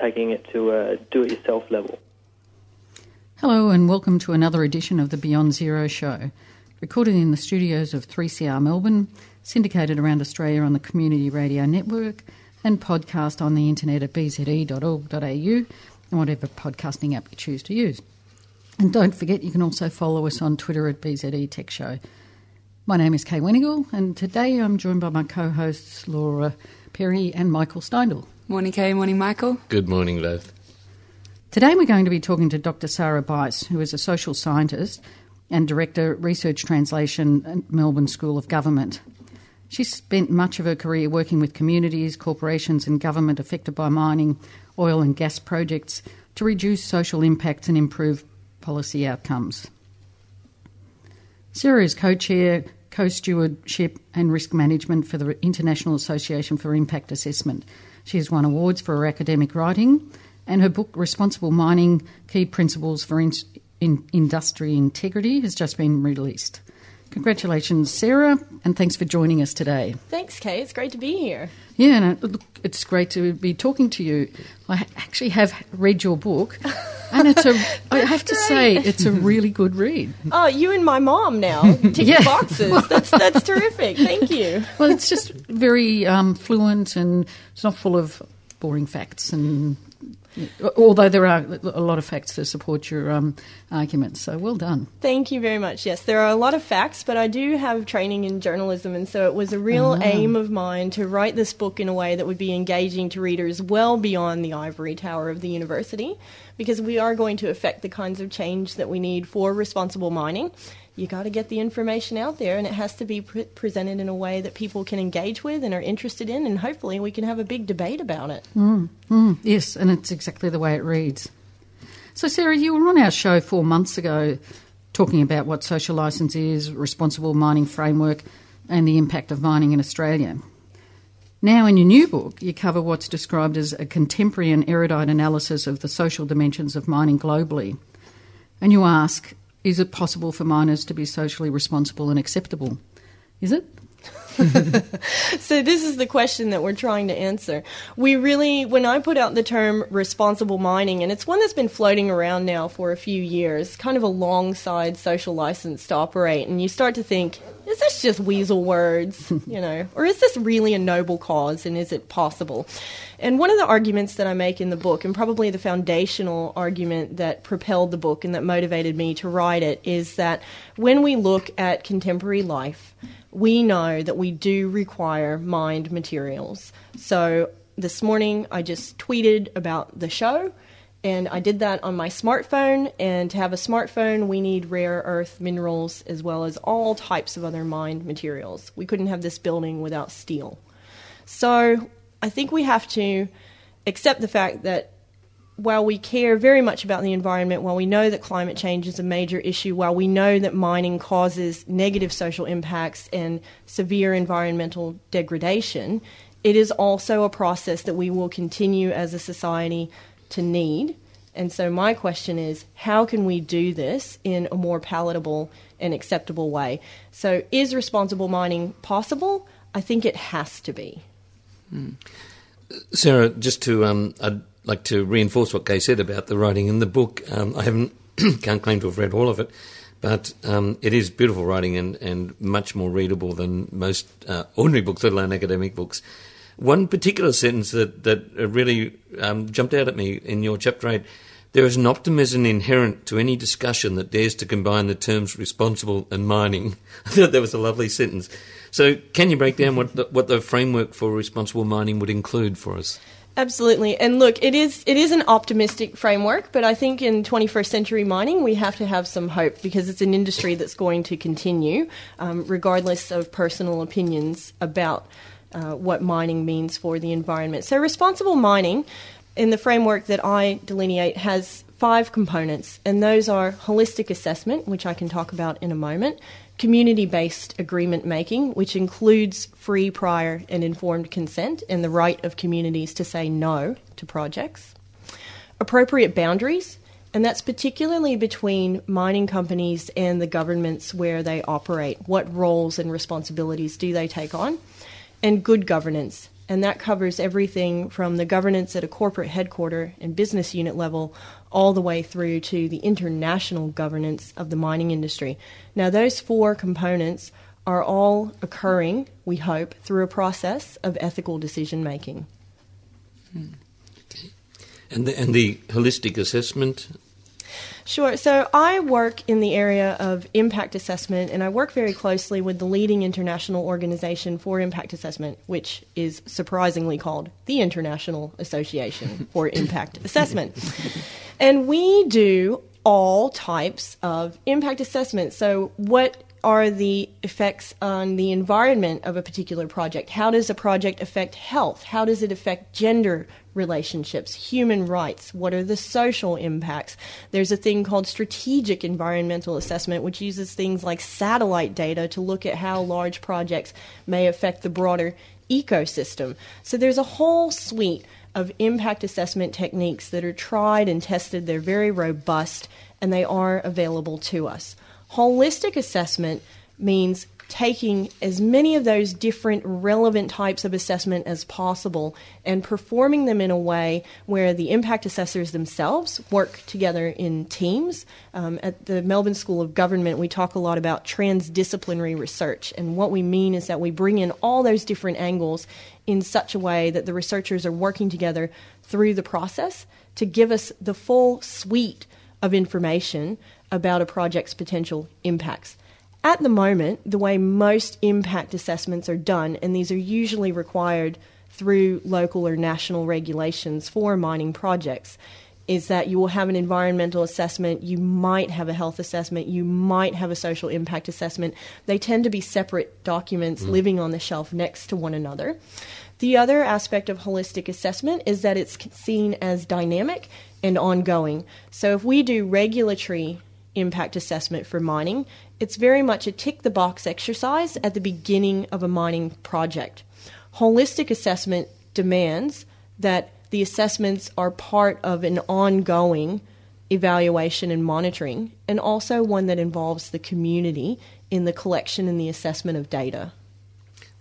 Taking it to a do it yourself level. Hello, and welcome to another edition of the Beyond Zero show, recorded in the studios of 3CR Melbourne, syndicated around Australia on the Community Radio Network, and podcast on the internet at bze.org.au and whatever podcasting app you choose to use. And don't forget, you can also follow us on Twitter at BZE Tech Show. My name is Kay Wenigal, and today I'm joined by my co hosts Laura Perry and Michael Steindl. Morning, Kay. Morning, Michael. Good morning, both. Today we're going to be talking to Dr. Sarah Bice, who is a social scientist and Director Research Translation at Melbourne School of Government. She spent much of her career working with communities, corporations, and government affected by mining, oil, and gas projects to reduce social impacts and improve policy outcomes. Sarah is co chair, co stewardship, and risk management for the International Association for Impact Assessment. She has won awards for her academic writing and her book Responsible Mining Key Principles for in, in Industry Integrity has just been released. Congratulations, Sarah, and thanks for joining us today. Thanks, Kay. It's great to be here. Yeah, and look, it's great to be talking to you. I actually have read your book, and it's a. I have to say, it's a really good read. Oh, you and my mom now tick yeah. boxes. That's that's terrific. Thank you. Well, it's just very um, fluent, and it's not full of boring facts and Although there are a lot of facts to support your um, arguments, so well done. Thank you very much. Yes, there are a lot of facts, but I do have training in journalism, and so it was a real ah. aim of mine to write this book in a way that would be engaging to readers well beyond the ivory tower of the university, because we are going to affect the kinds of change that we need for responsible mining you got to get the information out there, and it has to be pre- presented in a way that people can engage with and are interested in, and hopefully we can have a big debate about it. Mm, mm, yes, and it's exactly the way it reads. So, Sarah, you were on our show four months ago talking about what social licence is, responsible mining framework, and the impact of mining in Australia. Now, in your new book, you cover what's described as a contemporary and erudite analysis of the social dimensions of mining globally. And you ask is it possible for miners to be socially responsible and acceptable? Is it? so this is the question that we're trying to answer. We really, when I put out the term responsible mining, and it's one that's been floating around now for a few years, kind of alongside social license to operate, and you start to think, is this just weasel words, you know, or is this really a noble cause, and is it possible? And one of the arguments that I make in the book, and probably the foundational argument that propelled the book and that motivated me to write it, is that when we look at contemporary life, we know that we do require mined materials. So this morning I just tweeted about the show. And I did that on my smartphone. And to have a smartphone, we need rare earth minerals as well as all types of other mined materials. We couldn't have this building without steel. So I think we have to accept the fact that while we care very much about the environment, while we know that climate change is a major issue, while we know that mining causes negative social impacts and severe environmental degradation, it is also a process that we will continue as a society to need. And so, my question is how can we do this in a more palatable and acceptable way? So, is responsible mining possible? I think it has to be. Hmm. Sarah, just to um, like to reinforce what Kay said about the writing in the book. Um, I haven't can't claim to have read all of it, but um, it is beautiful writing and, and much more readable than most uh, ordinary books, let alone academic books. One particular sentence that that really um, jumped out at me in your chapter eight. There is an optimism inherent to any discussion that dares to combine the terms responsible and mining. I thought that was a lovely sentence. So, can you break down what the, what the framework for responsible mining would include for us? Absolutely. And look, it is it is an optimistic framework, but I think in 21st century mining we have to have some hope because it's an industry that's going to continue, um, regardless of personal opinions about uh, what mining means for the environment. So responsible mining in the framework that I delineate has five components, and those are holistic assessment, which I can talk about in a moment, community based agreement making, which includes free, prior, and informed consent and the right of communities to say no to projects, appropriate boundaries, and that's particularly between mining companies and the governments where they operate. What roles and responsibilities do they take on? And good governance. And that covers everything from the governance at a corporate headquarter and business unit level all the way through to the international governance of the mining industry. Now, those four components are all occurring, we hope, through a process of ethical decision making. Hmm. And the, and the holistic assessment? Sure. So I work in the area of impact assessment, and I work very closely with the leading international organization for impact assessment, which is surprisingly called the International Association for Impact Assessment. And we do all types of impact assessment. So, what are the effects on the environment of a particular project? How does a project affect health? How does it affect gender relationships, human rights? What are the social impacts? There's a thing called strategic environmental assessment, which uses things like satellite data to look at how large projects may affect the broader ecosystem. So there's a whole suite of impact assessment techniques that are tried and tested. They're very robust and they are available to us. Holistic assessment means taking as many of those different relevant types of assessment as possible and performing them in a way where the impact assessors themselves work together in teams. Um, at the Melbourne School of Government, we talk a lot about transdisciplinary research, and what we mean is that we bring in all those different angles in such a way that the researchers are working together through the process to give us the full suite of information about a project's potential impacts. At the moment, the way most impact assessments are done, and these are usually required through local or national regulations for mining projects, is that you will have an environmental assessment, you might have a health assessment, you might have a social impact assessment. They tend to be separate documents mm. living on the shelf next to one another. The other aspect of holistic assessment is that it's seen as dynamic and ongoing. So if we do regulatory impact assessment for mining, it's very much a tick the box exercise at the beginning of a mining project. Holistic assessment demands that the assessments are part of an ongoing evaluation and monitoring, and also one that involves the community in the collection and the assessment of data.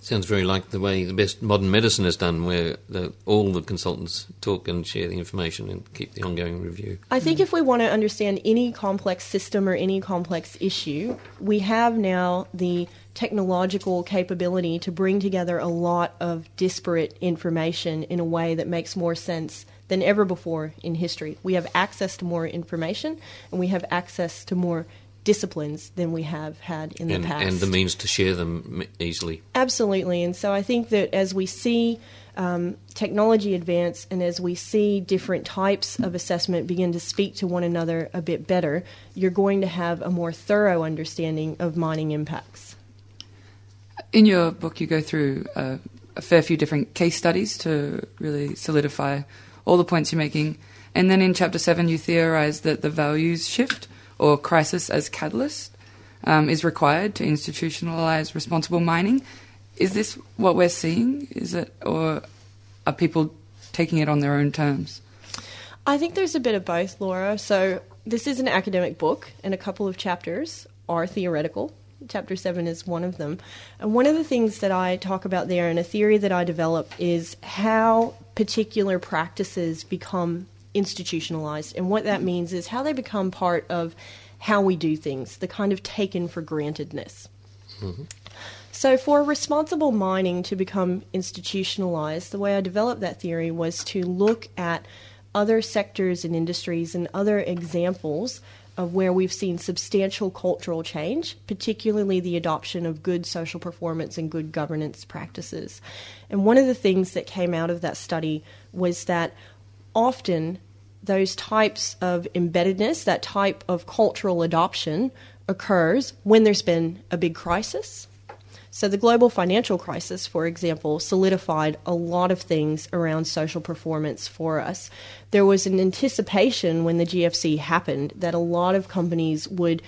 Sounds very like the way the best modern medicine is done, where the, all the consultants talk and share the information and keep the ongoing review. I think if we want to understand any complex system or any complex issue, we have now the technological capability to bring together a lot of disparate information in a way that makes more sense than ever before in history. We have access to more information and we have access to more disciplines than we have had in and, the past. And the means to share them easily. Absolutely. And so I think that as we see um, technology advance and as we see different types of assessment begin to speak to one another a bit better, you're going to have a more thorough understanding of mining impacts. In your book, you go through a, a fair few different case studies to really solidify all the points you're making. And then in chapter 7, you theorize that the values shift or crisis as catalyst um, is required to institutionalize responsible mining. Is this what we're seeing? Is it, or are people taking it on their own terms? I think there's a bit of both, Laura. So this is an academic book, and a couple of chapters are theoretical. Chapter 7 is one of them. And one of the things that I talk about there, and a theory that I develop, is how particular practices become institutionalized. And what that means is how they become part of how we do things, the kind of taken for grantedness. Mm-hmm. So, for responsible mining to become institutionalized, the way I developed that theory was to look at other sectors and industries and other examples of where we've seen substantial cultural change, particularly the adoption of good social performance and good governance practices. And one of the things that came out of that study was that often those types of embeddedness, that type of cultural adoption occurs when there's been a big crisis. So, the global financial crisis, for example, solidified a lot of things around social performance for us. There was an anticipation when the GFC happened that a lot of companies would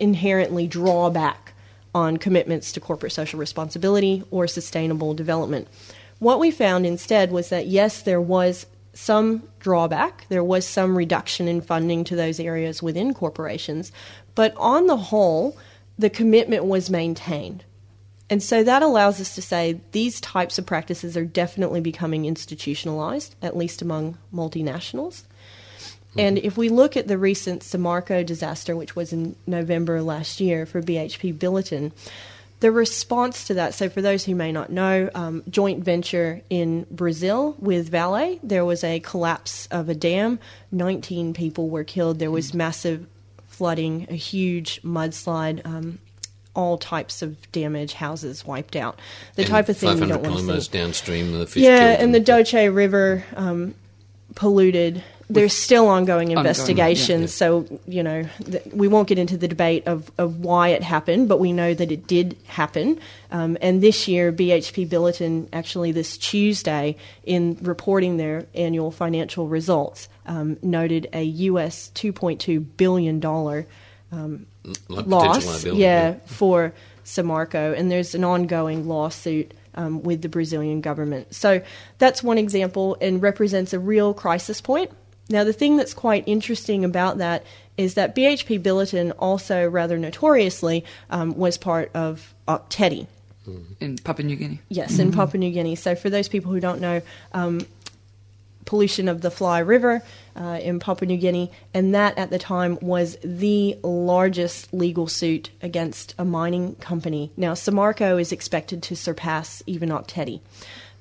inherently draw back on commitments to corporate social responsibility or sustainable development. What we found instead was that yes, there was some drawback, there was some reduction in funding to those areas within corporations, but on the whole, the commitment was maintained. And so that allows us to say these types of practices are definitely becoming institutionalized, at least among multinationals. And if we look at the recent Samarco disaster, which was in November last year for BHP Billiton, the response to that, so for those who may not know, um, joint venture in Brazil with Vale, there was a collapse of a dam. 19 people were killed. There was massive flooding, a huge mudslide. Um, all types of damage, houses wiped out, the And type of thing you 500 don't want to see. downstream, the fish yeah, and the Doce River um, polluted. There's still ongoing Ongoing, investigations, yeah. so you know th- we won't get into the debate of, of why it happened, but we know that it did happen. Um, and this year, BHP Billiton actually this Tuesday, in reporting their annual financial results, um, noted a US 2.2 billion dollar um, Like loss, yeah, yeah. for Samarco, and there's an ongoing lawsuit um, with the Brazilian government. So that's one example and represents a real crisis point. Now, the thing that's quite interesting about that is that BHP Billiton also, rather notoriously, um, was part of Ok Tedi. in Papua New Guinea. Yes, in Papua New Guinea. So, for those people who don't know, um, pollution of the Fly River uh, in Papua New Guinea, and that at the time was the largest legal suit against a mining company. Now, Samarco is expected to surpass even Ok Tedi.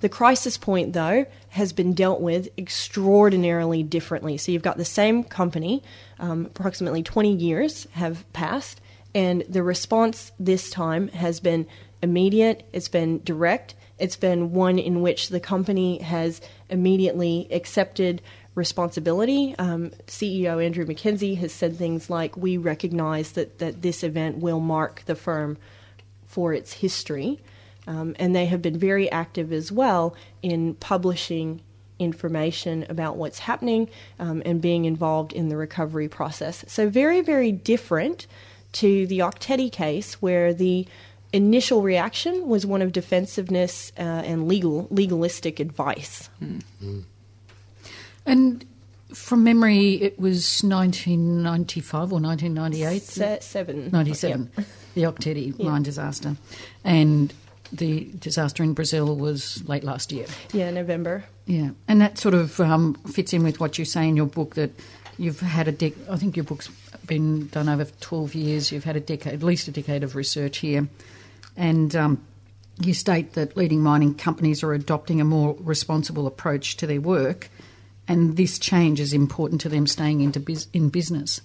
The crisis point, though, has been dealt with extraordinarily differently. So you've got the same company, um, approximately 20 years have passed, and the response this time has been immediate, it's been direct, it's been one in which the company has immediately accepted responsibility. Um, CEO Andrew Mackenzie has said things like, We recognize that, that this event will mark the firm for its history. Um, and they have been very active as well in publishing information about what's happening um, and being involved in the recovery process. So, very, very different to the Ok Tedi case, where the initial reaction was one of defensiveness uh, and legal legalistic advice. And from memory, it was 1995 or 1998? Se- seven. 97, the Ok Tedi mine disaster. And the disaster in Brazil was late last year. Yeah, November. Yeah, and that sort of um, fits in with what you say in your book that you've had a dec. I think your book's been done over twelve years. You've had a decade, at least a decade of research here, and um, you state that leading mining companies are adopting a more responsible approach to their work, and this change is important to them staying into bus- in business.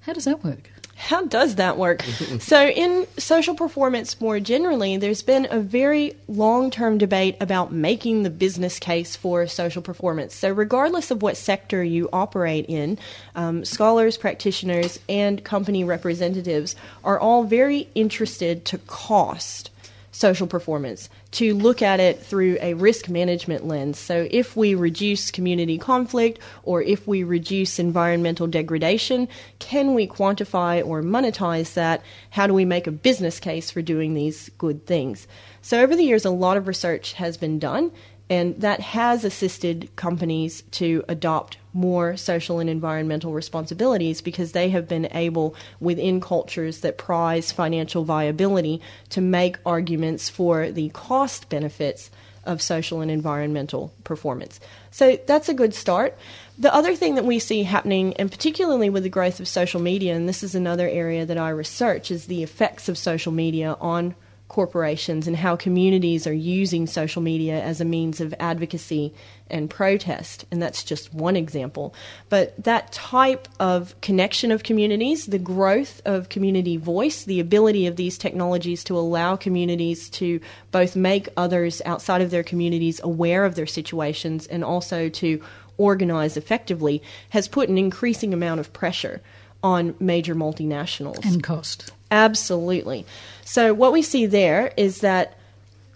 How does that work? How does that work? so, in social performance more generally, there's been a very long term debate about making the business case for social performance. So, regardless of what sector you operate in, um, scholars, practitioners, and company representatives are all very interested to cost social performance, to look at it through a risk management lens. So, if we reduce community conflict or if we reduce environmental degradation, can we quantify or monetize that? How do we make a business case for doing these good things? So, over the years, a lot of research has been done, and that has assisted companies to adopt more social and environmental responsibilities because they have been able, within cultures that prize financial viability, to make arguments for the cost benefits of social and environmental performance. So that's a good start. The other thing that we see happening, and particularly with the growth of social media, and this is another area that I research, is the effects of social media on corporations and how communities are using social media as a means of advocacy and protest. And that's just one example. But that type of connection of communities, the growth of community voice, the ability of these technologies to allow communities to both make others outside of their communities aware of their situations and also to organize effectively, has put an increasing amount of pressure on major multinationals. And cost. Absolutely. So, what we see there is that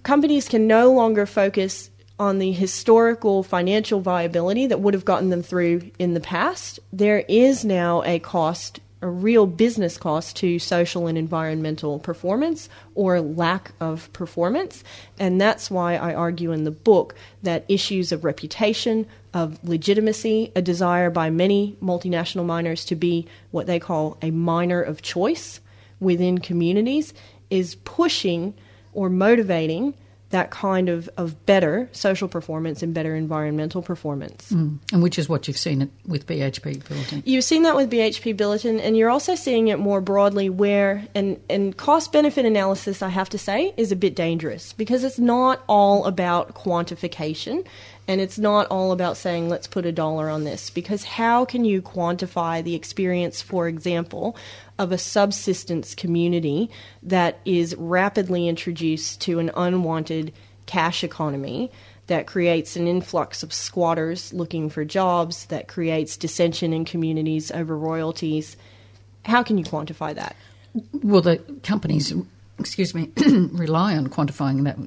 companies can no longer focus on the historical financial viability that would have gotten them through in the past. There is now a cost, a real business cost to social and environmental performance or lack of performance. And that's why I argue in the book that issues of reputation, of legitimacy, a desire by many multinational miners to be what they call a miner of choice within communities is pushing or motivating that kind of, of better social performance and better environmental performance. Mm. And which is what you've seen it with BHP Billiton. You've seen that with BHP Billiton, and you're also seeing it more broadly where, and, and cost benefit analysis, I have to say, is a bit dangerous because it's not all about quantification and it's not all about saying, let's put a dollar on this. Because how can you quantify the experience, for example, of a subsistence community that is rapidly introduced to an unwanted cash economy that creates an influx of squatters looking for jobs, that creates dissension in communities over royalties. How can you quantify that? Well, the companies, excuse me, rely on quantifying that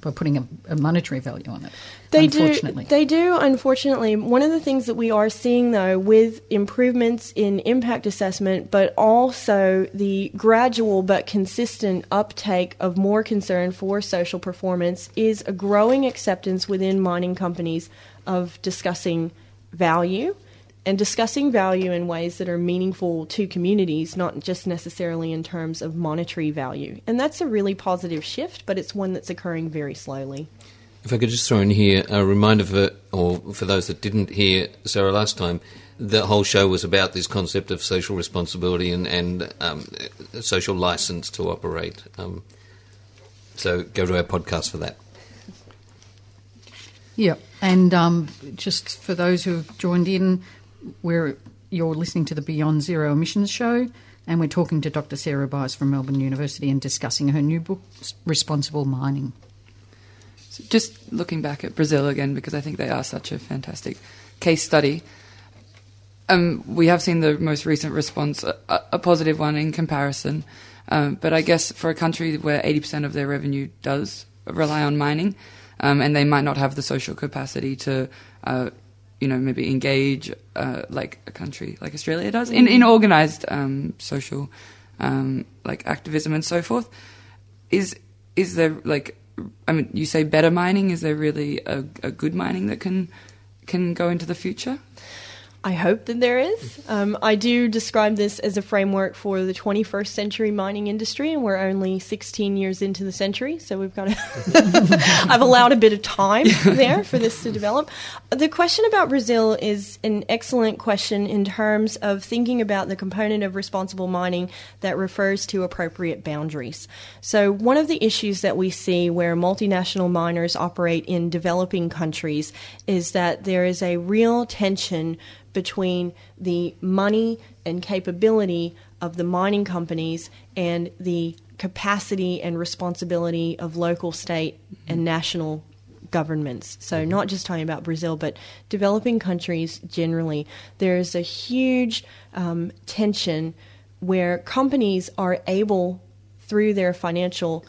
by putting a, a, monetary value on it. They do. They do. Unfortunately, one of the things that we are seeing, though, with improvements in impact assessment, but also the gradual but consistent uptake of more concern for social performance, is a growing acceptance within mining companies of discussing value and discussing value in ways that are meaningful to communities, not just necessarily in terms of monetary value. And that's a really positive shift, but it's one that's occurring very slowly. If I could just throw in here a reminder for, or for those that didn't hear Sarah last time, the whole show was about this concept of social responsibility and, and um, social license to operate. Um, so go to our podcast for that. Yeah, and um, just for those who have joined in, where you're listening to the Beyond Zero Emissions show, and we're talking to Dr. Sarah Bice from Melbourne University and discussing her new book, Responsible Mining. So just looking back at Brazil again, because I think they are such a fantastic case study. Um, we have seen the most recent response, a, a positive one in comparison. Um, but I guess for a country where 80% of their revenue does rely on mining, um, and they might not have the social capacity to uh, you know, maybe engage uh, like a country like Australia does in, in organized um, social um, like activism and so forth. Is is there like I mean, you say better mining? Is there really a, a good mining that can can go into the future? I hope that there is. Um, I do describe this as a framework for the 21st century mining industry, and we're only 16 years into the century, so we've got to. I've allowed a bit of time there for this to develop. The question about Brazil is an excellent question in terms of thinking about the component of responsible mining that refers to appropriate boundaries. So, one of the issues that we see where multinational miners operate in developing countries is that there is a real tension between the money and capability of the mining companies and the capacity and responsibility of local, state, and national governments. So, not just talking about Brazil, but developing countries generally. There is a huge um, tension where companies are able, through their financial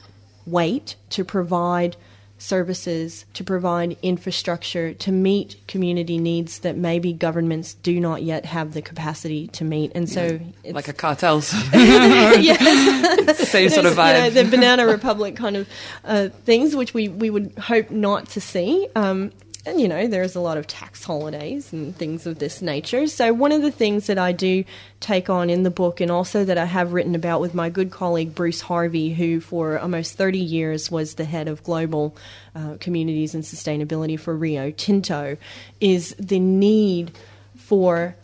weight, to provide services, to provide infrastructure to meet community needs that maybe governments do not yet have the capacity to meet. And so, yeah, like a cartels, yes, same sort of vibe. You know, the banana republic kind of uh, things, which we we would hope not to see. Um, and you know there's a lot of tax holidays and things of this nature. So one of the things that i do take on in the book and also that i have written about with my good colleague bruce harvey who for almost 30 years was the head of global uh, communities and sustainability for rio tinto is the need for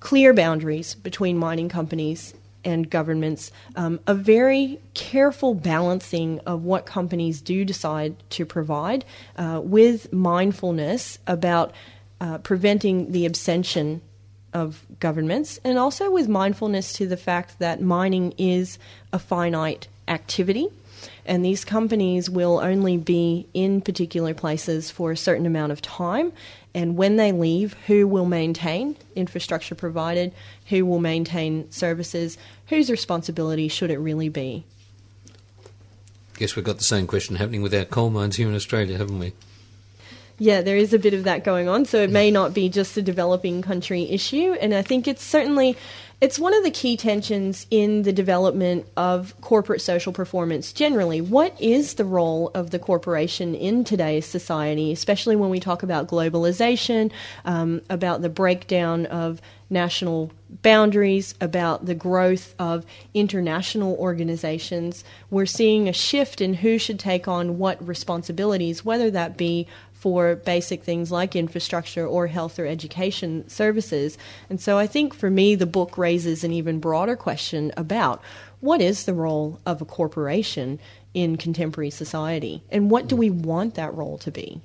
clear boundaries between mining companies and governments um, a very careful balancing of what companies do decide to provide uh, with mindfulness about uh, preventing the abstention of governments and also with mindfulness to the fact that mining is a finite activity and these companies will only be in particular places for a certain amount of time and when they leave, who will maintain infrastructure provided, who will maintain services, whose responsibility should it really be? I Guess we've got the same question happening with our coal mines here in Australia, haven't we? Yeah, there is a bit of that going on. So it may not be just a developing country issue, and I think it's certainly it's one of the key tensions in the development of corporate social performance generally. What is the role of the corporation in today's society, especially when we talk about globalization, um, about the breakdown of national boundaries, about the growth of international organizations? We're seeing a shift in who should take on what responsibilities, whether that be for basic things like infrastructure or health or education services. And so I think for me, the book raises an even broader question about what is the role of a corporation in contemporary society and what do we want that role to be?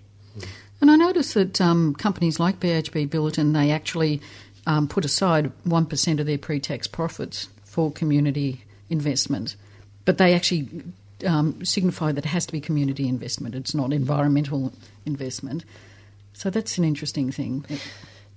And I notice that um, companies like BHP Billiton, they actually um, put aside 1% of their pre tax profits for community investment, but they actually um, signify that it has to be community investment. It's not environmental investment. So that's an interesting thing.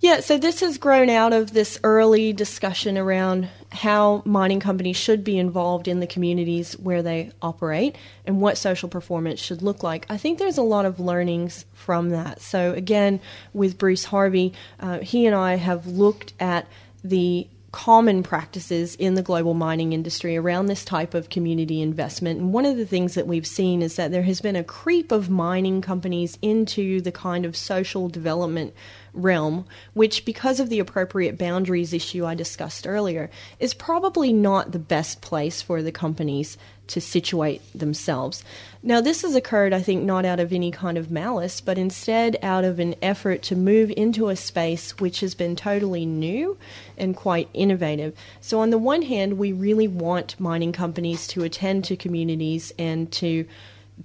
Yeah, so this has grown out of this early discussion around how mining companies should be involved in the communities where they operate and what social performance should look like. I think there's a lot of learnings from that. So, again, with Bruce Harvey, uh, he and I have looked at the common practices in the global mining industry around this type of community investment. And one of the things that we've seen is that there has been a creep of mining companies into the kind of social development realm, which, because of the appropriate boundaries issue I discussed earlier, is probably not the best place for the companies to situate themselves. Now, this has occurred, I think, not out of any kind of malice, but instead out of an effort to move into a space which has been totally new and quite innovative. So, on the one hand, we really want mining companies to attend to communities and to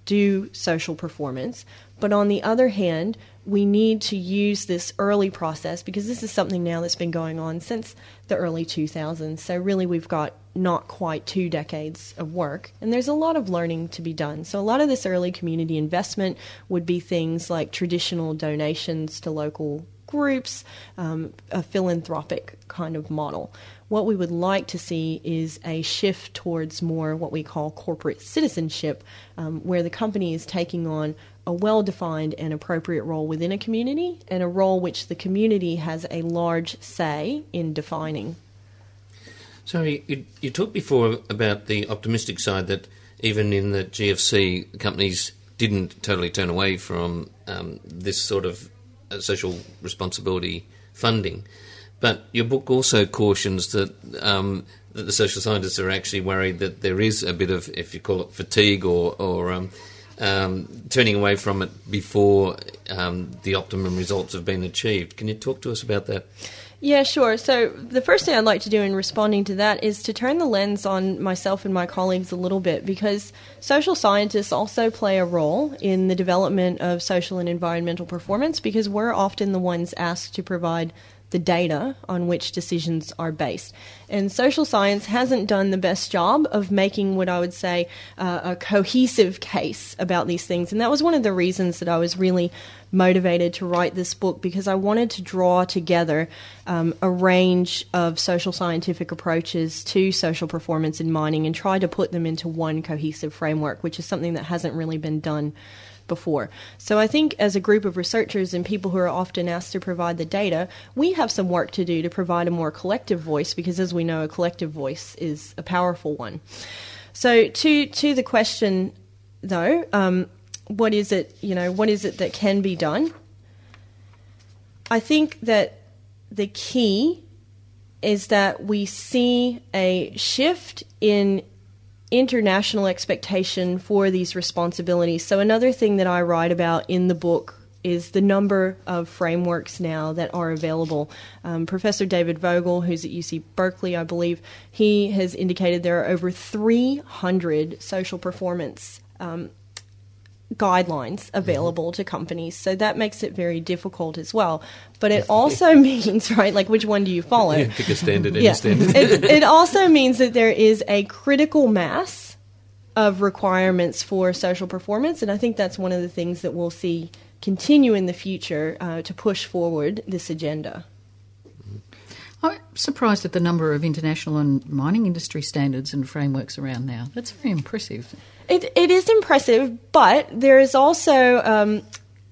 do social performance. But on the other hand, we need to use this early process because this is something now that's been going on since the early 2000s. So, really, we've got not quite two decades of work, and there's a lot of learning to be done. So, a lot of this early community investment would be things like traditional donations to local groups, um, a philanthropic kind of model. What we would like to see is a shift towards more what we call corporate citizenship, um, where the company is taking on a well defined and appropriate role within a community and a role which the community has a large say in defining. So you, you talked before about the optimistic side that even in the GFC, companies didn't totally turn away from um, this sort of uh, social responsibility funding. But your book also cautions that um, that the social scientists are actually worried that there is a bit of, if you call it fatigue or, or um, um, turning away from it before um, the optimum results have been achieved. Can you talk to us about that? Yeah, sure. So, the first thing I'd like to do in responding to that is to turn the lens on myself and my colleagues a little bit because social scientists also play a role in the development of social and environmental performance because we're often the ones asked to provide the data on which decisions are based. And social science hasn't done the best job of making what I would say uh, a cohesive case about these things. And that was one of the reasons that I was really motivated to write this book because I wanted to draw together um, a range of social scientific approaches to social performance in mining and try to put them into one cohesive framework, which is something that hasn't really been done before. So I think as a group of researchers and people who are often asked to provide the data, we have some work to do to provide a more collective voice because as we know a collective voice is a powerful one. So to to the question though, um, what is it, you know, what is it that can be done? I think that the key is that we see a shift in international expectation for these responsibilities. So, another thing that I write about in the book is the number of frameworks now that are available. Um, Professor David Vogel, who's at UC Berkeley, I believe, he has indicated there are over 300 social performance um, guidelines available to companies. So that makes it very difficult as well. But it also means, right, like which one do you follow? Yeah, pick a standard, yeah. standard. it, it also means that there is a critical mass of requirements for social performance. And I think that's one of the things that we'll see continue in the future uh, to push forward this agenda. I'm surprised at the number of international and mining industry standards and frameworks around now. That's very impressive. It, it is impressive, but there is also um,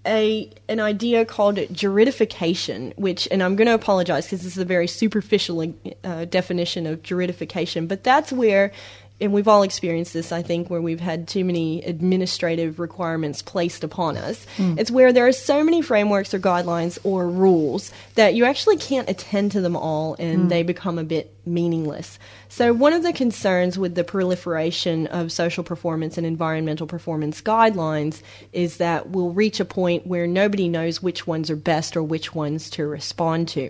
a an idea called juridification, which, and I'm going to apologize because this is a very superficial uh, definition of juridification, but that's where and we've all experienced this, I think, where we've had too many administrative requirements placed upon us. Mm. It's where there are so many frameworks or guidelines or rules that you actually can't attend to them all and mm. they become a bit meaningless. So, one of the concerns with the proliferation of social performance and environmental performance guidelines is that we'll reach a point where nobody knows which ones are best or which ones to respond to.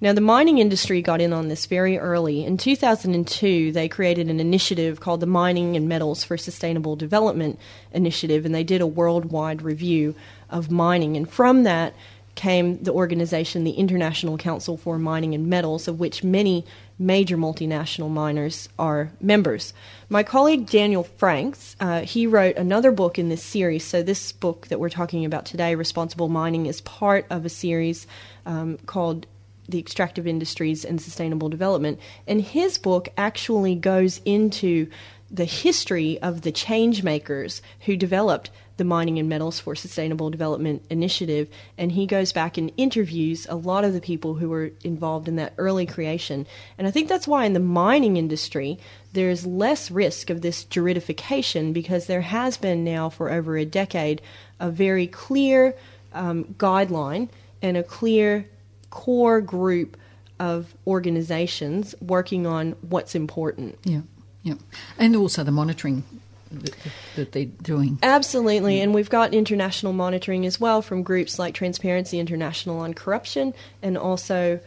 Now, the mining industry got in on this very early. In 2002, they created an initiative called the Mining and Metals for Sustainable Development Initiative, and they did a worldwide review of mining. And from that, came the organization, the International Council for Mining and Metals, of which many major multinational miners are members. My colleague Daniel Franks, uh, he wrote another book in this series. So this book that we're talking about today, Responsible Mining, is part of a series um, called the extractive industries and sustainable development. And his book actually goes into the history of the change makers who developed the Mining and Metals for Sustainable Development initiative, and he goes back and interviews a lot of the people who were involved in that early creation. And I think that's why in the mining industry, there's less risk of this juridification because there has been now for over a decade a very clear um, guideline and a clear core group of organizations working on what's important. Yeah, yeah. And also the monitoring that, that they're doing. Absolutely, mm. and we've got international monitoring as well from groups like Transparency International on corruption and also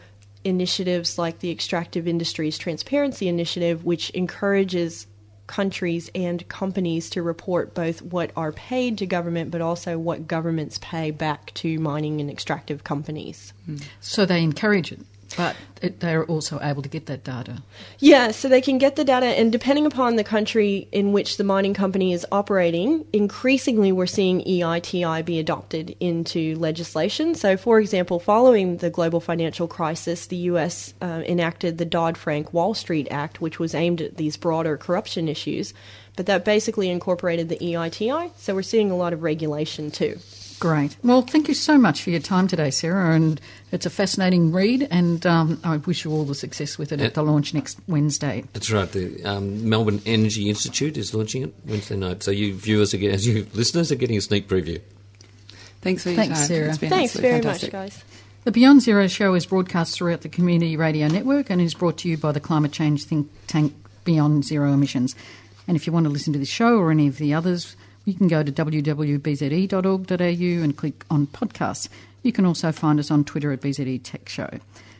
initiatives like the Extractive Industries Transparency Initiative, which encourages countries and companies to report both what are paid to government but also what governments pay back to mining and extractive companies. Mm. So they encourage it. But it, they're also able to get that data. Yeah, so they can get the data, and depending upon the country in which the mining company is operating, increasingly we're seeing EITI be adopted into legislation. So, for example, following the global financial crisis, the US uh, enacted the Dodd Frank Wall Street Act, which was aimed at these broader corruption issues, but that basically incorporated the EITI. So, we're seeing a lot of regulation too. Great. Well, thank you so much for your time today, Sarah. And it's a fascinating read, and um, I wish you all the success with it at the launch next Wednesday. That's right. The um, Melbourne Energy Institute is launching it Wednesday night. So you viewers are getting, as you listeners are getting a sneak preview. Thanks for your Thanks, time. Sarah. Thanks very fantastic. much, guys. The Beyond Zero show is broadcast throughout the Community Radio Network and is brought to you by the climate change think tank Beyond Zero Emissions. And if you want to listen to this show or any of the others, you can go to www.bze.org.au and click on podcasts. You can also find us on Twitter at BZE Tech Show.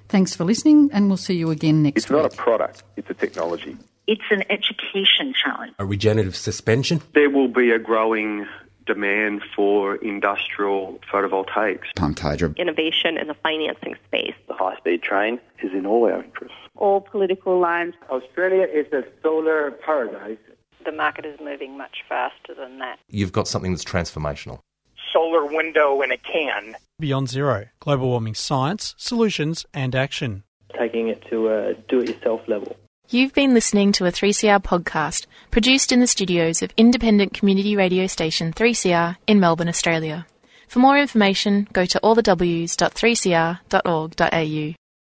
Thanks for listening, and we'll see you again next It's week. not a product, it's a technology. It's an education challenge. A regenerative suspension. There will be a growing demand for industrial photovoltaics. Pumped hydro. Innovation in the financing space. The high speed train is in all our interests. All political lines. Australia is a solar paradise. The market is moving much faster than that. You've got something that's transformational. Solar window in a can. Beyond Zero Global Warming Science, Solutions and Action. Taking it to a do it yourself level. You've been listening to a 3CR podcast produced in the studios of independent community radio station 3CR in Melbourne, Australia. For more information, go to allthews.3cr.org.au.